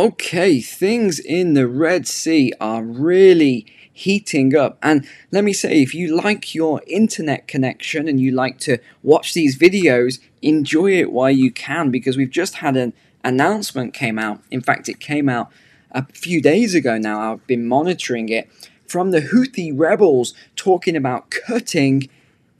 Okay, things in the Red Sea are really heating up. And let me say, if you like your internet connection and you like to watch these videos, enjoy it while you can because we've just had an announcement came out. In fact, it came out a few days ago now. I've been monitoring it from the Houthi rebels talking about cutting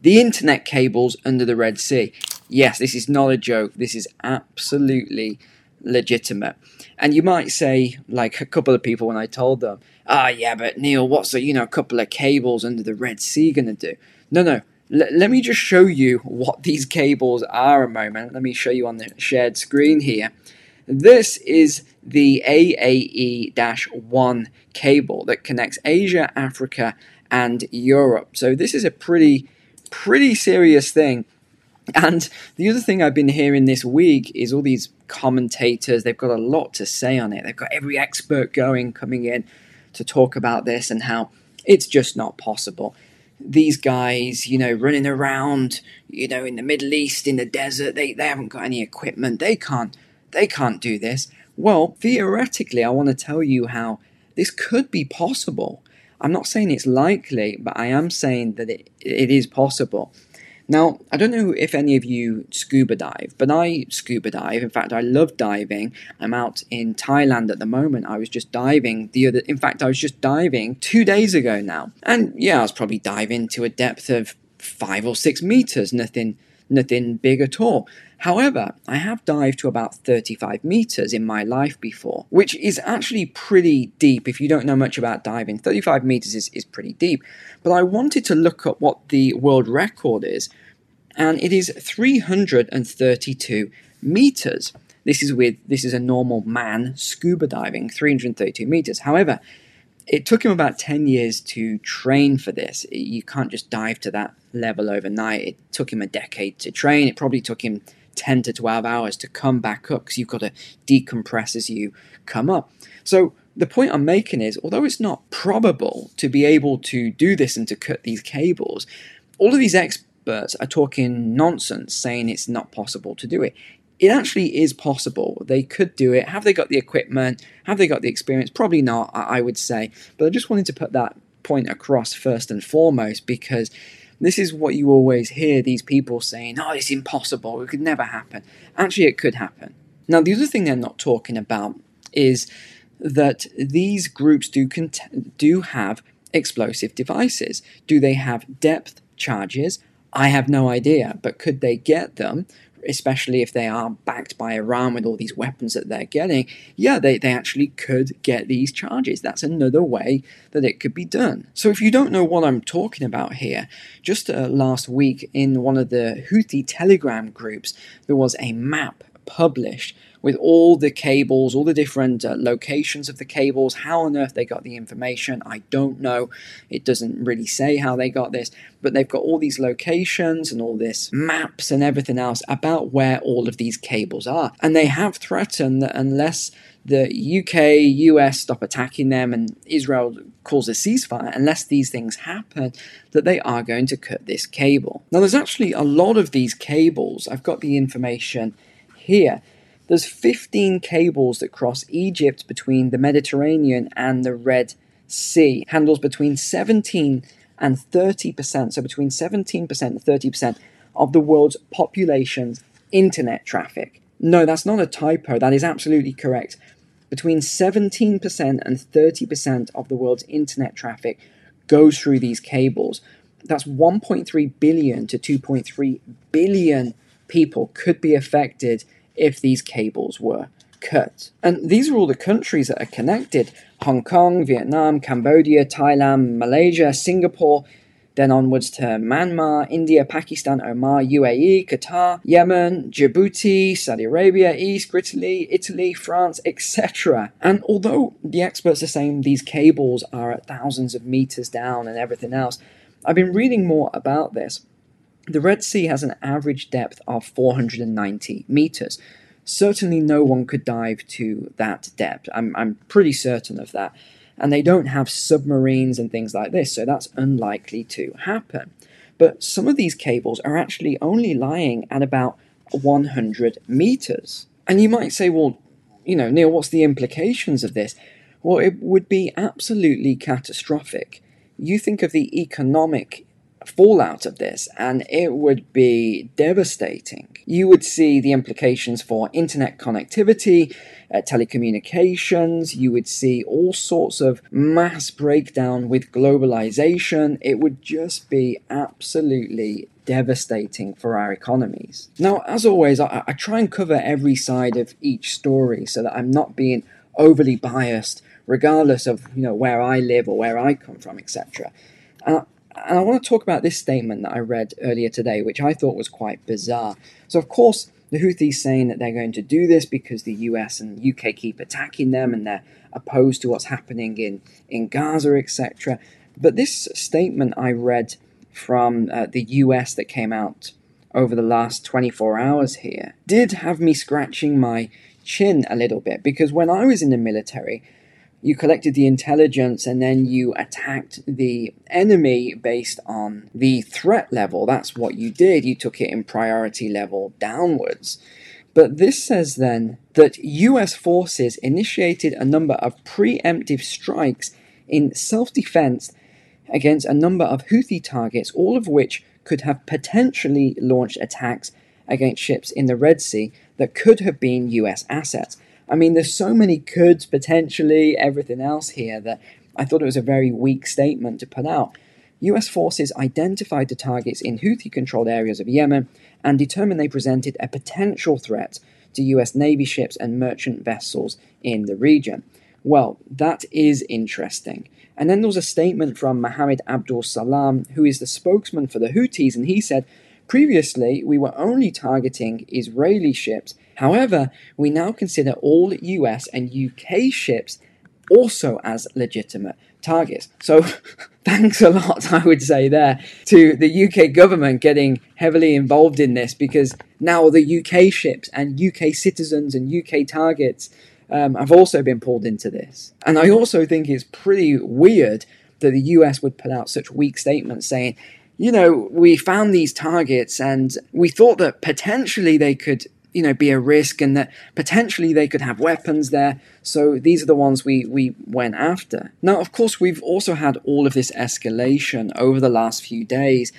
the internet cables under the Red Sea. Yes, this is not a joke. This is absolutely legitimate. And you might say, like a couple of people when I told them, ah, oh, yeah, but Neil, what's a, you know, a couple of cables under the Red Sea to do? No, no. L- let me just show you what these cables are a moment. Let me show you on the shared screen here. This is the AAE 1 cable that connects Asia, Africa, and Europe. So this is a pretty, pretty serious thing. And the other thing I've been hearing this week is all these commentators, they've got a lot to say on it. They've got every expert going, coming in to talk about this and how it's just not possible. These guys, you know, running around, you know, in the Middle East, in the desert, they, they haven't got any equipment. They can't they can't do this. Well, theoretically, I want to tell you how this could be possible. I'm not saying it's likely, but I am saying that it, it is possible. Now, I don't know if any of you scuba dive, but I scuba dive. In fact, I love diving. I'm out in Thailand at the moment. I was just diving the other, in fact, I was just diving two days ago now. And yeah, I was probably diving to a depth of five or six meters, nothing, nothing big at all. However, I have dived to about 35 meters in my life before, which is actually pretty deep if you don't know much about diving. 35 meters is, is pretty deep. But I wanted to look up what the world record is, and it is 332 meters. This is with this is a normal man scuba diving, 332 meters. However, it took him about 10 years to train for this. You can't just dive to that level overnight. It took him a decade to train. It probably took him 10 to 12 hours to come back up because you've got to decompress as you come up. So the point I'm making is, although it's not probable to be able to do this and to cut these cables, all of these experts are talking nonsense saying it's not possible to do it. It actually is possible. They could do it. Have they got the equipment? Have they got the experience? Probably not, I would say. But I just wanted to put that point across first and foremost because this is what you always hear these people saying, oh, it's impossible, it could never happen. Actually, it could happen. Now, the other thing they're not talking about is that these groups do, cont- do have explosive devices. Do they have depth charges? I have no idea, but could they get them especially if they are backed by Iran with all these weapons that they're getting, yeah, they, they actually could get these charges. That's another way that it could be done. So if you don't know what I'm talking about here, just uh, last week in one of the Houthi Telegram groups, there was a map published with all the cables, all the different uh, locations of the cables, how on earth they got the information, I don't know. It doesn't really say how they got this, but they've got all these locations and all this maps and everything else about where all of these cables are. And they have threatened that unless the UK, US stop attacking them and Israel calls a ceasefire, unless these things happen, that they are going to cut this cable. Now, there's actually a lot of these cables. I've got the information here. There's 15 cables that cross Egypt between the Mediterranean and the Red Sea, handles between 17 and 30%, so between 17% and 30% of the world's population's internet traffic. No, that's not a typo, that is absolutely correct. Between 17% and 30% of the world's internet traffic goes through these cables. That's 1.3 billion to 2.3 billion people could be affected if these cables were cut. And these are all the countries that are connected Hong Kong, Vietnam, Cambodia, Thailand, Malaysia, Singapore, then onwards to Myanmar, India, Pakistan, Oman, UAE, Qatar, Yemen, Djibouti, Saudi Arabia, East, Italy, Italy, France, etc. And although the experts are saying these cables are at thousands of meters down and everything else, I've been reading more about this. The Red Sea has an average depth of 490 meters. Certainly, no one could dive to that depth. I'm, I'm pretty certain of that. And they don't have submarines and things like this, so that's unlikely to happen. But some of these cables are actually only lying at about 100 meters. And you might say, well, you know, Neil, what's the implications of this? Well, it would be absolutely catastrophic. You think of the economic fallout of this, and it would be devastating. You would see the implications for internet connectivity, uh, telecommunications, you would see all sorts of mass breakdown with globalization. It would just be absolutely devastating for our economies. Now, as always, I, I try and cover every side of each story so that I'm not being overly biased regardless of you know where I live or where I come from, etc. And and I want to talk about this statement that I read earlier today, which I thought was quite bizarre. So, of course, the Houthis saying that they're going to do this because the US and UK keep attacking them and they're opposed to what's happening in, in Gaza, etc. But this statement I read from uh, the US that came out over the last 24 hours here did have me scratching my chin a little bit because when I was in the military, you collected the intelligence and then you attacked the enemy based on the threat level. That's what you did. You took it in priority level downwards. But this says then that US forces initiated a number of preemptive strikes in self defense against a number of Houthi targets, all of which could have potentially launched attacks against ships in the Red Sea that could have been US assets. I mean, there's so many coulds, potentially, everything else here that I thought it was a very weak statement to put out. US forces identified the targets in Houthi controlled areas of Yemen and determined they presented a potential threat to US Navy ships and merchant vessels in the region. Well, that is interesting. And then there was a statement from Mohammed Abdul Salam, who is the spokesman for the Houthis, and he said, Previously, we were only targeting Israeli ships However, we now consider all US and UK ships also as legitimate targets. So, thanks a lot, I would say, there to the UK government getting heavily involved in this because now the UK ships and UK citizens and UK targets um, have also been pulled into this. And I also think it's pretty weird that the US would put out such weak statements saying, you know, we found these targets and we thought that potentially they could you know be a risk and that potentially they could have weapons there so these are the ones we we went after now of course we've also had all of this escalation over the last few days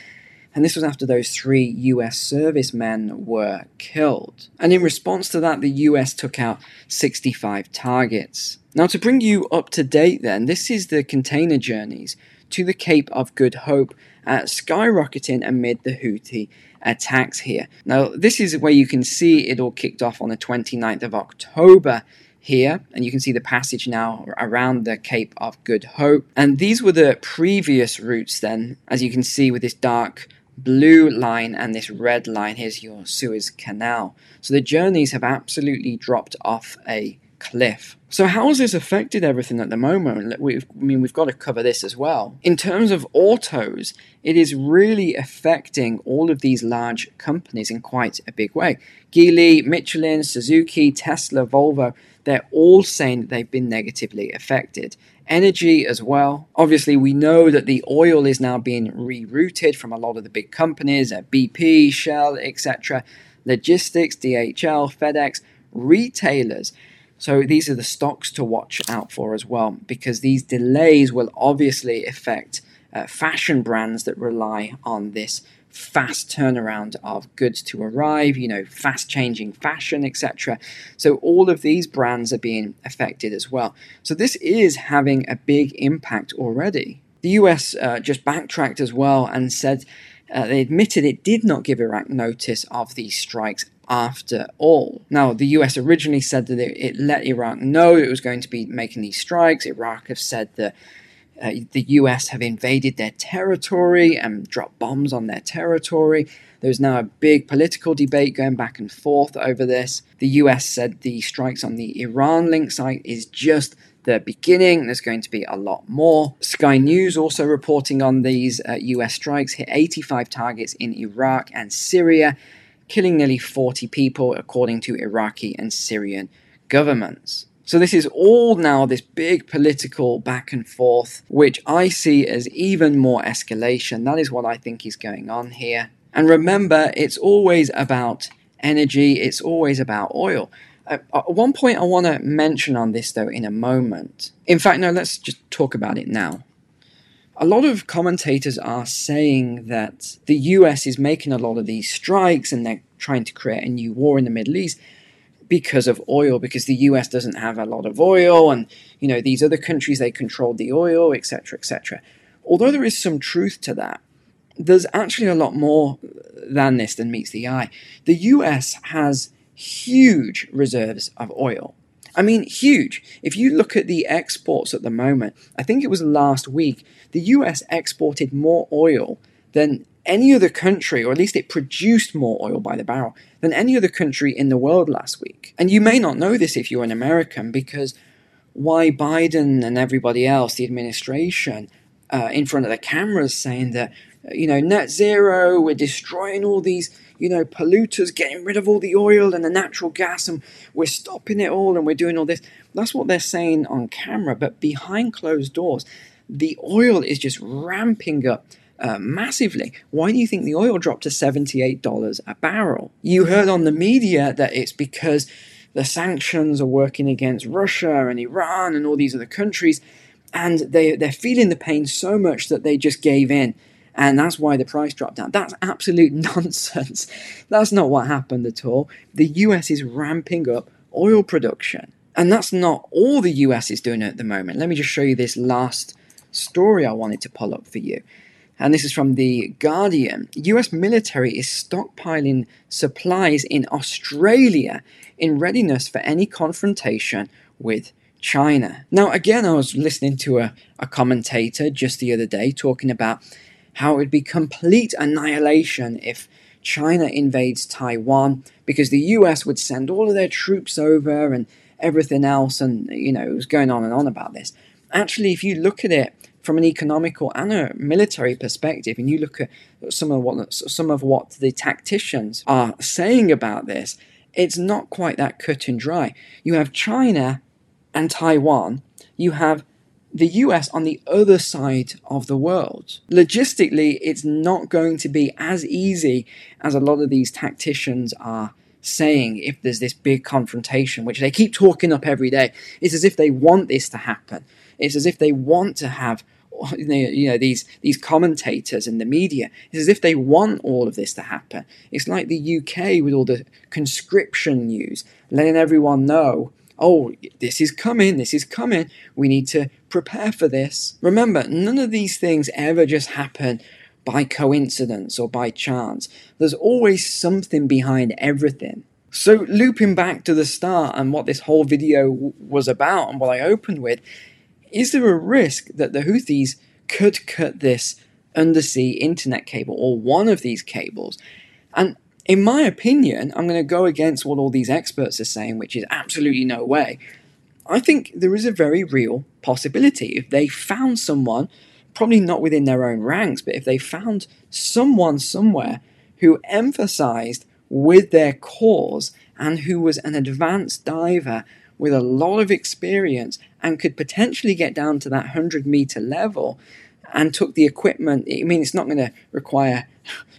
and this was after those three US servicemen were killed. And in response to that, the US took out 65 targets. Now, to bring you up to date, then, this is the container journeys to the Cape of Good Hope, uh, skyrocketing amid the Houthi attacks here. Now, this is where you can see it all kicked off on the 29th of October here, and you can see the passage now around the Cape of Good Hope. And these were the previous routes, then, as you can see with this dark blue line and this red line. Here's your Suez Canal. So the journeys have absolutely dropped off a cliff. So how has this affected everything at the moment? We've, I mean, we've got to cover this as well. In terms of autos, it is really affecting all of these large companies in quite a big way. Geely, Michelin, Suzuki, Tesla, Volvo, they're all saying that they've been negatively affected. Energy as well. Obviously, we know that the oil is now being rerouted from a lot of the big companies, uh, BP, Shell, etc. Logistics, DHL, FedEx, retailers so these are the stocks to watch out for as well, because these delays will obviously affect uh, fashion brands that rely on this fast turnaround of goods to arrive, you know, fast changing fashion, etc. So all of these brands are being affected as well. So this is having a big impact already. The US uh, just backtracked as well and said uh, they admitted it did not give Iraq notice of these strikes after all. Now, the US originally said that it, it let Iraq know it was going to be making these strikes. Iraq have said that uh, the US have invaded their territory and dropped bombs on their territory. There's now a big political debate going back and forth over this. The US said the strikes on the Iran link site is just the beginning. There's going to be a lot more. Sky News also reporting on these uh, US strikes hit 85 targets in Iraq and Syria killing nearly 40 people, according to Iraqi and Syrian governments. So, this is all now this big political back and forth, which I see as even more escalation. That is what I think is going on here. And remember, it's always about energy, it's always about oil. Uh, at one point, I want to mention on this though in a moment. In fact, no, let's just talk about it now. A lot of commentators are saying that the US is making a lot of these strikes and they're trying to create a new war in the Middle East because of oil, because the US doesn't have a lot of oil, and you know these other countries they control the oil, etc., etc. Although there is some truth to that, there's actually a lot more than this than meets the eye. The US has huge reserves of oil. I mean, huge. If you look at the exports at the moment, I think it was last week, the US exported more oil than any other country, or at least it produced more oil by the barrel than any other country in the world last week. And you may not know this if you're an American, because why Biden and everybody else, the administration, uh, in front of the cameras saying that, you know, net zero, we're destroying all these you know, polluters, getting rid of all the oil and the natural gas, and we're stopping it all and we're doing all this. That's what they're saying on camera, but behind closed doors, the oil is just ramping up. Uh, massively. Why do you think the oil dropped to $78 a barrel? You heard on the media that it's because the sanctions are working against Russia and Iran and all these other countries, and they, they're feeling the pain so much that they just gave in and that's why the price dropped down. That's absolute nonsense. That's not what happened at all. The US is ramping up oil production. And that's not all the US is doing at the moment. Let me just show you this last story I wanted to pull up for you. And this is from The Guardian. US military is stockpiling supplies in Australia in readiness for any confrontation with China. Now, again, I was listening to a, a commentator just the other day talking about how it would be complete annihilation if China invades Taiwan because the US would send all of their troops over and everything else, and you know, it was going on and on about this. Actually, if you look at it from an economical and a military perspective, and you look at some of what some of what the tacticians are saying about this, it's not quite that cut and dry. You have China and Taiwan. You have the US on the other side of the world. Logistically, it's not going to be as easy as a lot of these tacticians are saying if there's this big confrontation, which they keep talking up every day. It's as if they want this to happen. It's as if they want to have you know these these commentators and the media it's as if they want all of this to happen it's like the UK with all the conscription news letting everyone know oh, this is coming, this is coming, we need to prepare for this. Remember, none of these things ever just happen by coincidence or by chance. There's always something behind everything. So, looping back to the start and what this whole video w- was about and what I opened with, is there a risk that the Houthis could cut this undersea internet cable or one of these cables? And in my opinion, I'm going to go against what all these experts are saying, which is absolutely no way. I think there is a very real possibility. If they found someone, probably not within their own ranks, but if they found someone somewhere who emphasized with their cause and who was an advanced diver with a lot of experience and could potentially get down to that 100 meter level and took the equipment, I mean, it's not going to require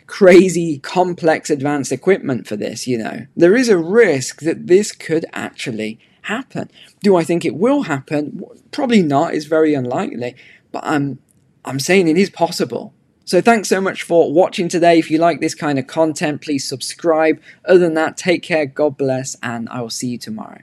crazy, complex, advanced equipment for this, you know. There is a risk that this could actually happen. Do I think it will happen? Probably not, it's very unlikely, but I'm, I'm saying it is possible. So thanks so much for watching today. If you like this kind of content, please subscribe. Other than that, take care, God bless, and I will see you tomorrow.